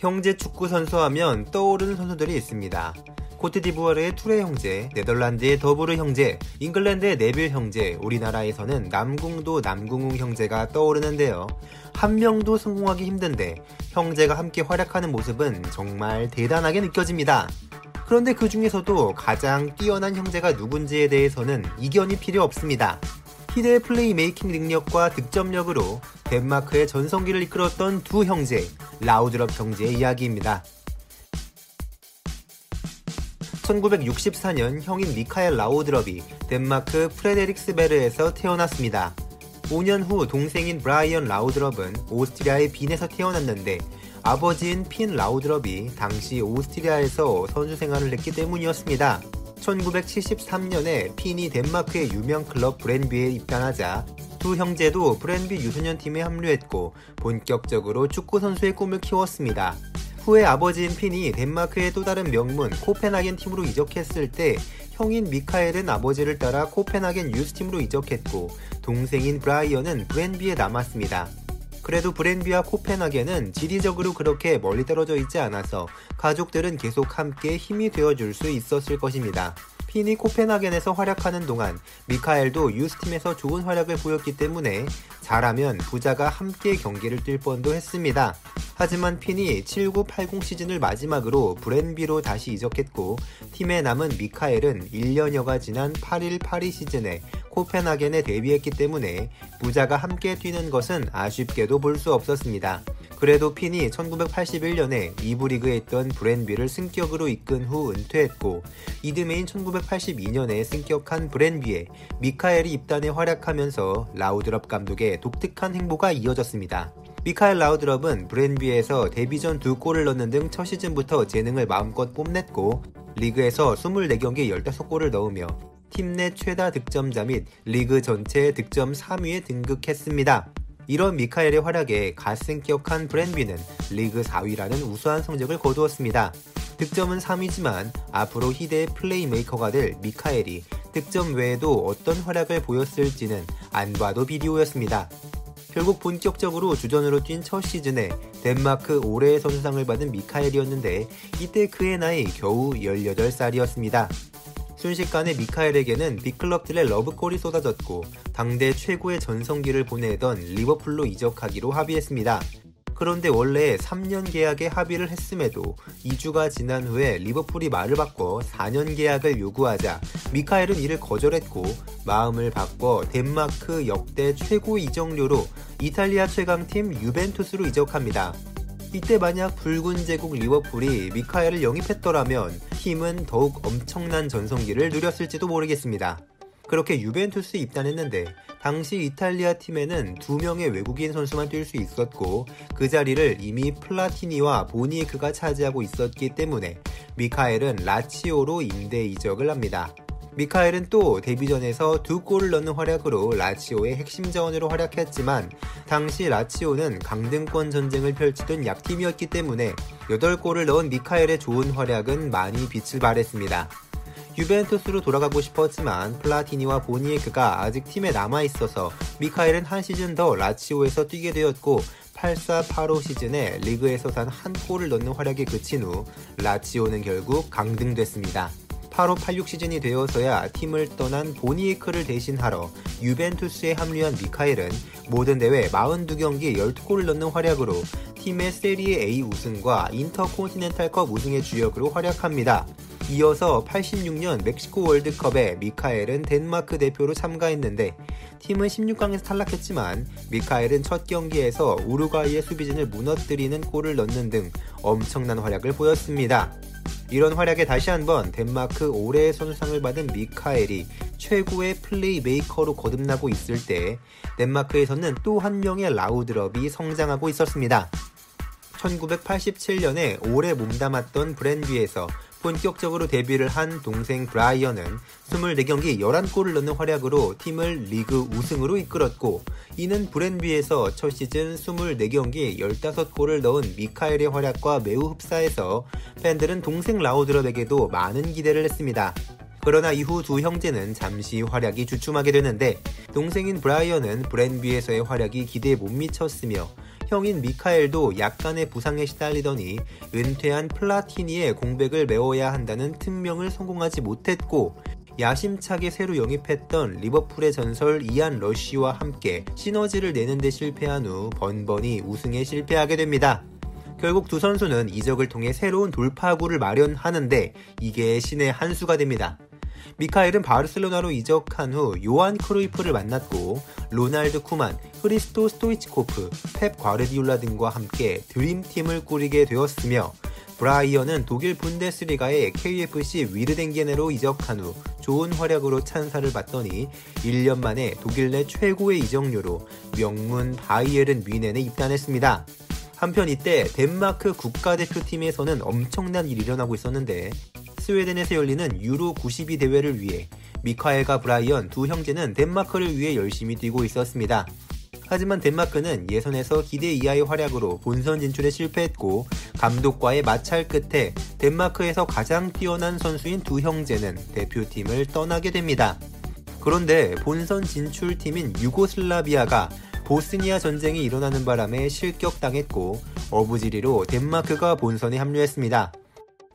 형제 축구 선수 하면 떠오르는 선수들이 있습니다. 코트디부아르의 투레 형제, 네덜란드의 더부르 형제, 잉글랜드의 네빌 형제, 우리나라에서는 남궁도 남궁웅 형제가 떠오르는데요. 한 명도 성공하기 힘든데 형제가 함께 활약하는 모습은 정말 대단하게 느껴집니다. 그런데 그 중에서도 가장 뛰어난 형제가 누군지에 대해서는 이견이 필요 없습니다. 희대의 플레이메이킹 능력과 득점력으로 덴마크의 전성기를 이끌었던 두 형제, 라우드럽 형제의 이야기입니다. 1964년 형인 미카엘 라우드럽이 덴마크 프레데릭스베르에서 태어났습니다. 5년 후 동생인 브라이언 라우드럽은 오스트리아의 빈에서 태어났는데 아버지인 핀 라우드럽이 당시 오스트리아에서 선수 생활을 했기 때문이었습니다. 1973년에 핀이 덴마크의 유명 클럽 브렌비에 입단하자 두 형제도 브렌비 유소년 팀에 합류했고 본격적으로 축구 선수의 꿈을 키웠습니다. 후에 아버지인 핀이 덴마크의 또 다른 명문 코펜하겐 팀으로 이적했을 때 형인 미카엘은 아버지를 따라 코펜하겐 유스팀으로 이적했고 동생인 브라이언은 브렌비에 남았습니다. 그래도 브렌비와 코펜하겐은 지리적으로 그렇게 멀리 떨어져 있지 않아서 가족들은 계속 함께 힘이 되어줄 수 있었을 것입니다. 핀이 코펜하겐에서 활약하는 동안 미카엘도 유스팀에서 좋은 활약을 보였기 때문에 잘하면 부자가 함께 경기를 뛸 뻔도 했습니다. 하지만 핀이 7980 시즌을 마지막으로 브렌비로 다시 이적했고 팀에 남은 미카엘은 1년여가 지난 8182 시즌에 코펜하겐에 데뷔했기 때문에 부자가 함께 뛰는 것은 아쉽게도 볼 수 없었습니다. 그래도 핀이 1981년에 2부 리그에 있던 브렌비를 승격으로 이끈 후 은퇴했고 이듬해인 1982년에 승격한 브렌비에 미카엘이 입단해 활약하면서 라우드럽 감독의 독특한 행보가 이어졌습니다. 미카엘 라우드럽은 브렌비에서 데뷔 전 두 골을 넣는 등 첫 시즌부터 재능을 마음껏 뽐냈고 리그에서 24경기 15골을 넣으며 팀 내 최다 득점자 및 리그 전체 득점 3위에 등극했습니다. 이런 미카엘의 활약에 갓승격한 브랜비는 리그 4위라는 우수한 성적을 거두었습니다. 득점은 3위지만 앞으로 희대의 플레이메이커가 될 미카엘이 득점 외에도 어떤 활약을 보였을지는 안 봐도 비디오였습니다. 결국 본격적으로 주전으로 뛴 첫 시즌에 덴마크 올해의 선수상을 받은 미카엘이었는데 이때 그의 나이 겨우 18살이었습니다. 순식간에 미카엘에게는 빅클럽들의 러브콜이 쏟아졌고 당대 최고의 전성기를 보내던 리버풀로 이적하기로 합의했습니다. 그런데 원래 3년 계약에 합의를 했음에도 2주가 지난 후에 리버풀이 말을 바꿔 4년 계약을 요구하자 미카엘은 이를 거절했고 마음을 바꿔 덴마크 역대 최고 이적료로 이탈리아 최강팀 유벤투스로 이적합니다. 이때 만약 붉은 제국 리버풀이 미카엘을 영입했더라면 팀은 더욱 엄청난 전성기를 누렸을지도 모르겠습니다. 그렇게 유벤투스 입단했는데 당시 이탈리아 팀에는 두 명의 외국인 선수만 뛸 수 있었고 그 자리를 이미 플라티니와 보니에크가 차지하고 있었기 때문에 미카엘은 라치오로 임대 이적을 합니다. 미카엘은 또 데뷔전에서 두 골을 넣는 활약으로 라치오의 핵심 자원으로 활약했지만 당시 라치오는 강등권 전쟁을 펼치던 약팀이었기 때문에 8골을 넣은 미카엘의 좋은 활약은 많이 빛을 발했습니다. 유벤투스로 돌아가고 싶었지만 플라티니와 보니에크가 아직 팀에 남아있어서 미카엘은 한 시즌 더 라치오에서 뛰게 되었고 84-85 시즌에 리그에서 단 한 골을 넣는 활약에 그친 후 라치오는 결국 강등됐습니다. 85-86 시즌이 되어서야 팀을 떠난 보니에크를 대신하러 유벤투스에 합류한 미카엘은 모든 대회 42경기 12골을 넣는 활약으로 팀의 세리에 A 우승과 인터콘티넨탈컵 우승의 주역으로 활약합니다. 이어서 86년 멕시코 월드컵에 미카엘은 덴마크 대표로 참가했는데 팀은 16강에서 탈락했지만 미카엘은 첫 경기에서 우루과이의 수비진을 무너뜨리는 골을 넣는 등 엄청난 활약을 보였습니다. 이런 활약에 다시 한번 덴마크 올해의 선수상을 받은 미카엘이 최고의 플레이메이커로 거듭나고 있을 때 덴마크에서는 또 한 명의 라우드럽이 성장하고 있었습니다. 1987년에 오래 몸담았던 브랜비에서 본격적으로 데뷔를 한 동생 브라이언은 24경기 11골을 넣는 활약으로 팀을 리그 우승으로 이끌었고 이는 브랜비에서 첫 시즌 24경기 15골을 넣은 미카엘의 활약과 매우 흡사해서 팬들은 동생 라우드럽에게도 많은 기대를 했습니다. 그러나 이후 두 형제는 잠시 활약이 주춤하게 되는데 동생인 브라이언은 브랜비에서의 활약이 기대에 못 미쳤으며 형인 미카엘도 약간의 부상에 시달리더니 은퇴한 플라티니의 공백을 메워야 한다는 특명을 성공하지 못했고 야심차게 새로 영입했던 리버풀의 전설 이안 러쉬와 함께 시너지를 내는데 실패한 후 번번이 우승에 실패하게 됩니다. 결국 두 선수는 이적을 통해 새로운 돌파구를 마련하는데 이게 신의 한 수가 됩니다. 미카엘은 바르셀로나로 이적한 후 요한 크루이프를 만났고 로날드 쿠만, 흐리스토 스토이치코프, 펩 과르디올라 등과 함께 드림팀을 꾸리게 되었으며 브라이언은 독일 분데스리가의 KFC 위르딩겐으로 이적한 후 좋은 활약으로 찬사를 받더니 1년 만에 독일 내 최고의 이적료로 명문 바이에른 뮌헨에 입단했습니다. 한편 이때 덴마크 국가대표팀에서는 엄청난 일이 일어나고 있었는데 스웨덴에서 열리는 유로 92 대회를 위해 미카엘과 브라이언 두 형제는 덴마크를 위해 열심히 뛰고 있었습니다. 하지만 덴마크는 예선에서 기대 이하의 활약으로 본선 진출에 실패했고 감독과의 마찰 끝에 덴마크에서 가장 뛰어난 선수인 두 형제는 대표팀을 떠나게 됩니다. 그런데 본선 진출팀인 유고슬라비아가 보스니아 전쟁이 일어나는 바람에 실격당했고 어부지리로 덴마크가 본선에 합류했습니다.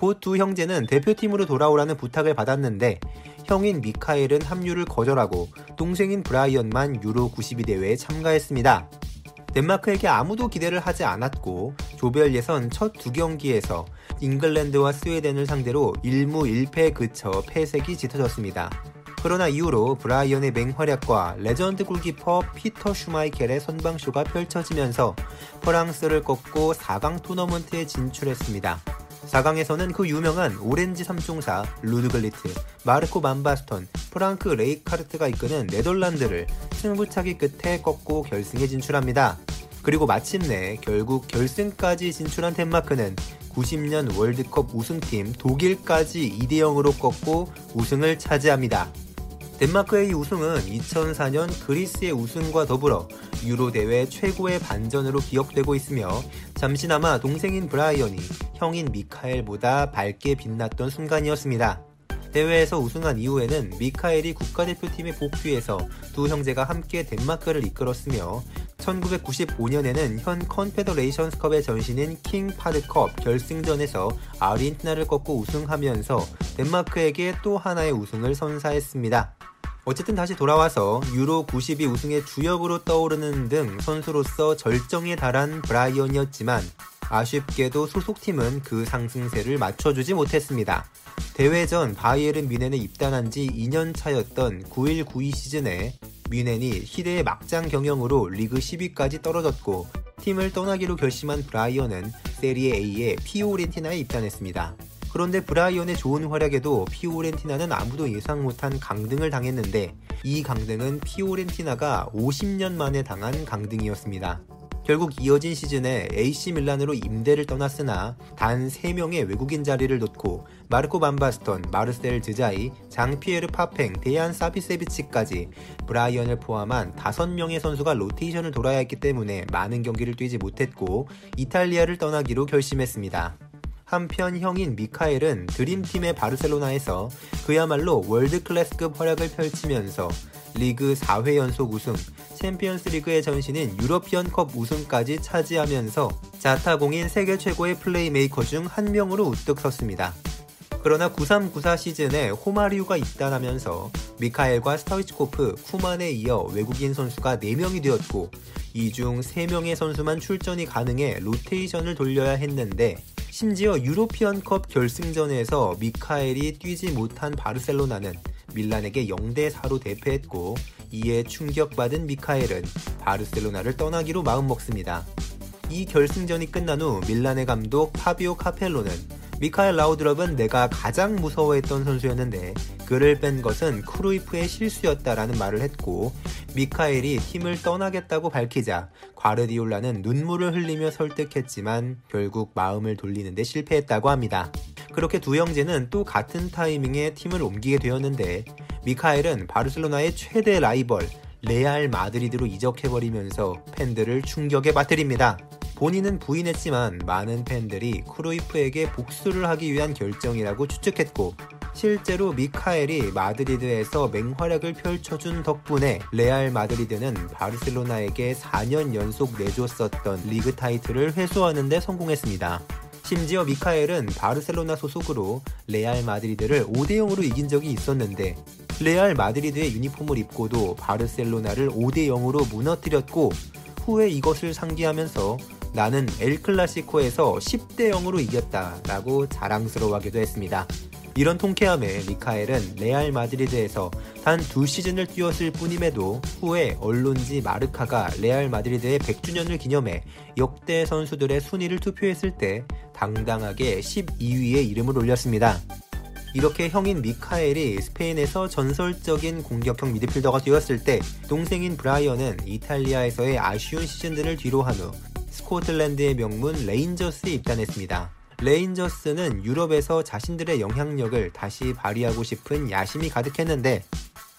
곧 두 형제는 대표팀으로 돌아오라는 부탁을 받았는데 형인 미카엘은 합류를 거절하고 동생인 브라이언만 유로 92 대회에 참가했습니다. 덴마크에게 아무도 기대를 하지 않았고 조별 예선 첫 두 경기에서 잉글랜드와 스웨덴을 상대로 1무 1패 그쳐 패색이 짙어졌습니다. 그러나 이후로 브라이언의 맹활약과 레전드 골키퍼 피터 슈마이켈의 선방쇼가 펼쳐지면서 프랑스를 꺾고 4강 토너먼트에 진출했습니다. 4강에서는 그 유명한 오렌지 3총사 루드 굴리트, 마르코 판바스텐, 프랑크 레이카르트가 이끄는 네덜란드를 승부차기 끝에 꺾고 결승에 진출합니다. 그리고 마침내 결국 결승까지 진출한 덴마크는 90년 월드컵 우승팀 독일까지 2대 0으로 꺾고 우승을 차지합니다. 덴마크의 우승은 2004년 그리스의 우승과 더불어 유로 대회 최고의 반전으로 기억되고 있으며 잠시나마 동생인 브라이언이 형인 미카엘보다 밝게 빛났던 순간이었습니다. 대회에서 우승한 이후에는 미카엘이 국가대표팀에 복귀해서 두 형제가 함께 덴마크를 이끌었으며 1995년에는 현 컨페더레이션스컵의 전신인 킹파드컵 결승전에서 아르헨티나를 꺾고 우승하면서 덴마크에게 또 하나의 우승을 선사했습니다. 어쨌든 다시 돌아와서 유로 92 우승의 주역으로 떠오르는 등 선수로서 절정에 달한 브라이언이었지만 아쉽게도 소속팀은 그 상승세를 맞춰주지 못했습니다. 대회 전 바이에른 뮌헨에 입단한 지 2년 차였던 91-92 시즌에 뮌헨이 희대의 막장 경영으로 리그 10위까지 떨어졌고 팀을 떠나기로 결심한 브라이언은 세리에 A의 피오렌티나에 입단했습니다. 그런데 브라이언의 좋은 활약에도 피오렌티나는 아무도 예상 못한 강등을 당했는데 이 강등은 피오렌티나가 50년 만에 당한 강등이었습니다. 결국 이어진 시즌에 AC 밀란으로 임대를 떠났으나 단 3명의 외국인 자리를 놓고 마르코 반바스턴, 마르셀 드자이, 장피에르 파팽, 데안 사비세비치까지 브라이언을 포함한 5명의 선수가 로테이션을 돌아야 했기 때문에 많은 경기를 뛰지 못했고 이탈리아를 떠나기로 결심했습니다. 한편 형인 미카엘은 드림팀의 바르셀로나에서 그야말로 world class급 활약을 펼치면서 리그 4회 연속 우승, 챔피언스 리그의 전신인 유러피언컵 우승까지 차지하면서 자타공인 세계 최고의 플레이메이커 중 한 명으로 우뚝 섰습니다. 그러나 93-94 시즌에 호마리우가 입단하면서 미카엘과 스토이치코프, 쿠만에 이어 외국인 선수가 4명이 되었고 이 중 3명의 선수만 출전이 가능해 로테이션을 돌려야 했는데 심지어 유로피언컵 결승전에서 미카엘이 뛰지 못한 바르셀로나는 밀란에게 0대 4로 대패했고 이에 충격받은 미카엘은 바르셀로나를 떠나기로 마음먹습니다. 이 결승전이 끝난 후 밀란의 감독 파비오 카펠로는 미카엘 라우드럽은 내가 가장 무서워했던 선수였는데 그를 뺀 것은 크루이프의 실수였다라는 말을 했고 미카엘이 팀을 떠나겠다고 밝히자 과르디올라는 눈물을 흘리며 설득했지만 결국 마음을 돌리는데 실패했다고 합니다. 그렇게 두 형제는 또 같은 타이밍에 팀을 옮기게 되었는데 미카엘은 바르셀로나의 최대 라이벌 레알 마드리드로 이적해버리면서 팬들을 충격에 빠뜨립니다. 본인은 부인했지만 많은 팬들이 크루이프에게 복수를 하기 위한 결정이라고 추측했고 실제로 미카엘이 마드리드에서 맹활약을 펼쳐준 덕분에 레알 마드리드는 바르셀로나에게 4년 연속 내줬었던 리그 타이틀을 회수하는 데 성공했습니다. 심지어 미카엘은 바르셀로나 소속으로 레알 마드리드를 5대0으로 이긴 적이 있었는데 레알 마드리드의 유니폼을 입고도 바르셀로나를 5대0으로 무너뜨렸고 후에 이것을 상기하면서 나는 엘클라시코에서 10대 0으로 이겼다 라고 자랑스러워하기도 했습니다. 이런 통쾌함에 미카엘은 레알 마드리드에서 단 두 시즌을 뛰었을 뿐임에도 후에 언론지 마르카가 레알 마드리드의 100주년을 기념해 역대 선수들의 순위를 투표했을 때 당당하게 12위에 이름을 올렸습니다. 이렇게 형인 미카엘이 스페인에서 전설적인 공격형 미드필더가 되었을 때 동생인 브라이언은 이탈리아에서의 아쉬운 시즌들을 뒤로한 후 스코틀랜드의 명문 레인저스에 입단했습니다. 레인저스는 유럽에서 자신들의 영향력을 다시 발휘하고 싶은 야심이 가득했는데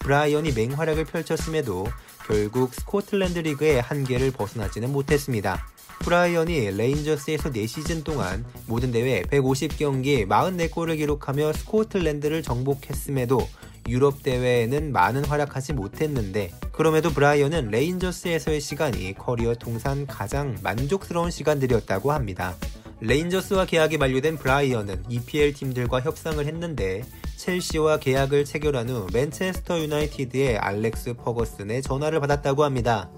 브라이언이 맹활약을 펼쳤음에도 결국 스코틀랜드 리그의 한계를 벗어나지는 못했습니다. 브라이언이 레인저스에서 4시즌 동안 모든 대회 150경기 44골을 기록하며 스코틀랜드를 정복했음에도 유럽 대회에는 많은 활약하지 못했는데 그럼에도 브라이언은 레인저스에서의 시간이 커리어 통산 가장 만족스러운 시간들이었다고 합니다. 레인저스와 계약이 만료된 브라이언은 EPL 팀들과 협상을 했는데 첼시와 계약을 체결한 후 맨체스터 유나이티드의 알렉스 퍼거슨의 전화를 받았다고 합니다.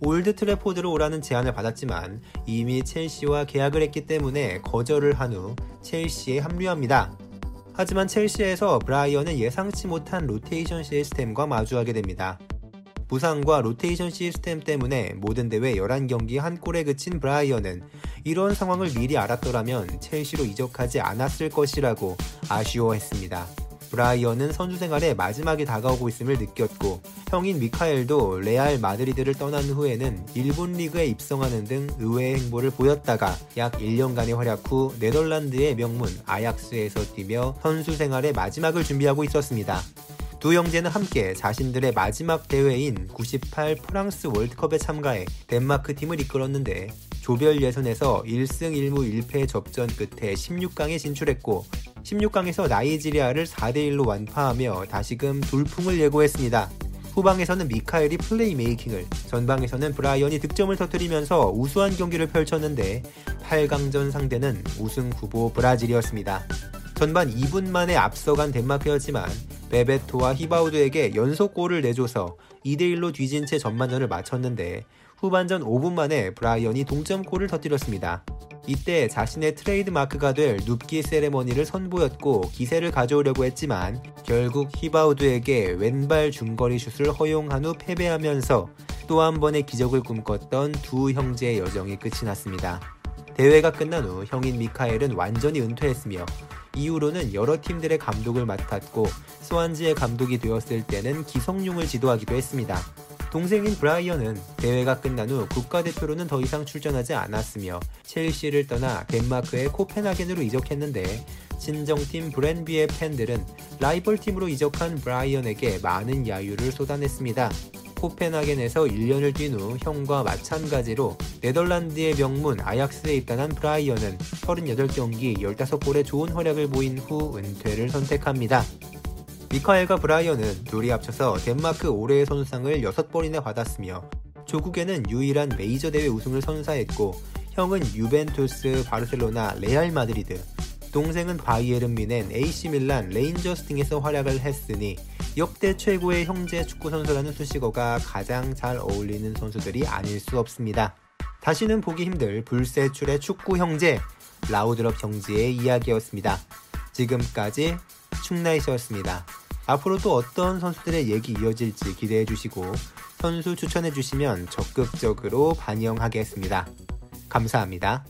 올드 트래포드로 오라는 제안을 받았지만 이미 첼시와 계약을 했기 때문에 거절을 한 후 첼시에 합류합니다. 하지만 첼시에서 브라이언은 예상치 못한 로테이션 시스템과 마주하게 됩니다. 부상과 로테이션 시스템 때문에 모든 대회 11경기 한 골에 그친 브라이언은 이런 상황을 미리 알았더라면 첼시로 이적하지 않았을 것이라고 아쉬워했습니다. 브라이언은 선수 생활의 마지막이 다가오고 있음을 느꼈고 형인 미카엘도 레알 마드리드를 떠난 후에는 일본 리그에 입성하는 등 의외의 행보를 보였다가 약 1년간의 활약 후 네덜란드의 명문 아약스에서 뛰며 선수 생활의 마지막을 준비하고 있었습니다. 두 형제는 함께 자신들의 마지막 대회인 98 프랑스 월드컵에 참가해 덴마크 팀을 이끌었는데 조별 예선에서 1승 1무 1패 접전 끝에 16강에 진출했고 16강에서 나이지리아를 4대1로 완파하며 다시금 돌풍을 예고했습니다. 후방에서는 미카엘이 playmaking을, 전방에서는 브라이언이 득점을 터뜨리면서 우수한 경기를 펼쳤는데 8강전 상대는 우승 후보 브라질이었습니다. 전반 2분 만에 앞서간 덴마크였지만 베베토와 히바우드에게 연속 골을 내줘서 2대1로 뒤진 채 전반전을 마쳤는데 후반전 5분 만에 브라이언이 동점골을 터뜨렸습니다. 이때 자신의 트레이드 마크가 될 눕기 세레머니를 선보였고 기세를 가져오려고 했지만 결국 히바우드에게 왼발 중거리 슛을 허용한 후 패배하면서 또 한 번의 기적을 꿈꿨던 두 형제의 여정이 끝이 났습니다. 대회가 끝난 후 형인 미카엘은 완전히 은퇴했으며 이후로는 여러 팀들의 감독을 맡았고 스완지의 감독이 되었을 때는 기성용을 지도하기도 했습니다. 동생인 브라이언은 대회가 끝난 후 국가대표로는 더 이상 출전하지 않았으며 첼시를 떠나 덴마크의 코펜하겐으로 이적했는데 친정팀 브랜비의 팬들은 라이벌 팀으로 이적한 브라이언에게 많은 야유를 쏟아냈습니다. 코펜하겐에서 1년을 뛴 후 형과 마찬가지로 네덜란드의 명문 아약스에 입단한 브라이언은 38경기 15골의 좋은 활약을 보인 후 은퇴를 선택합니다. 미카엘과 브라이언은 둘이 합쳐서 덴마크 올해의 선수상을 6번이나 받았으며 조국에는 유일한 메이저 대회 우승을 선사했고 형은 유벤투스, 바르셀로나, 레알 마드리드, 동생은 바이에른 뮌헨, AC 밀란, 레인저스 등에서 활약을 했으니 역대 최고의 형제 축구 선수라는 수식어가 가장 잘 어울리는 선수들이 아닐 수 없습니다. 다시는 보기 힘들 불세출의 축구 형제 라우드럽 형제의 이야기였습니다. 지금까지 충나이시였습니다. 앞으로 또 어떤 선수들의 얘기 이어질지 기대해 주시고 선수 추천해 주시면 적극적으로 반영하겠습니다. 감사합니다.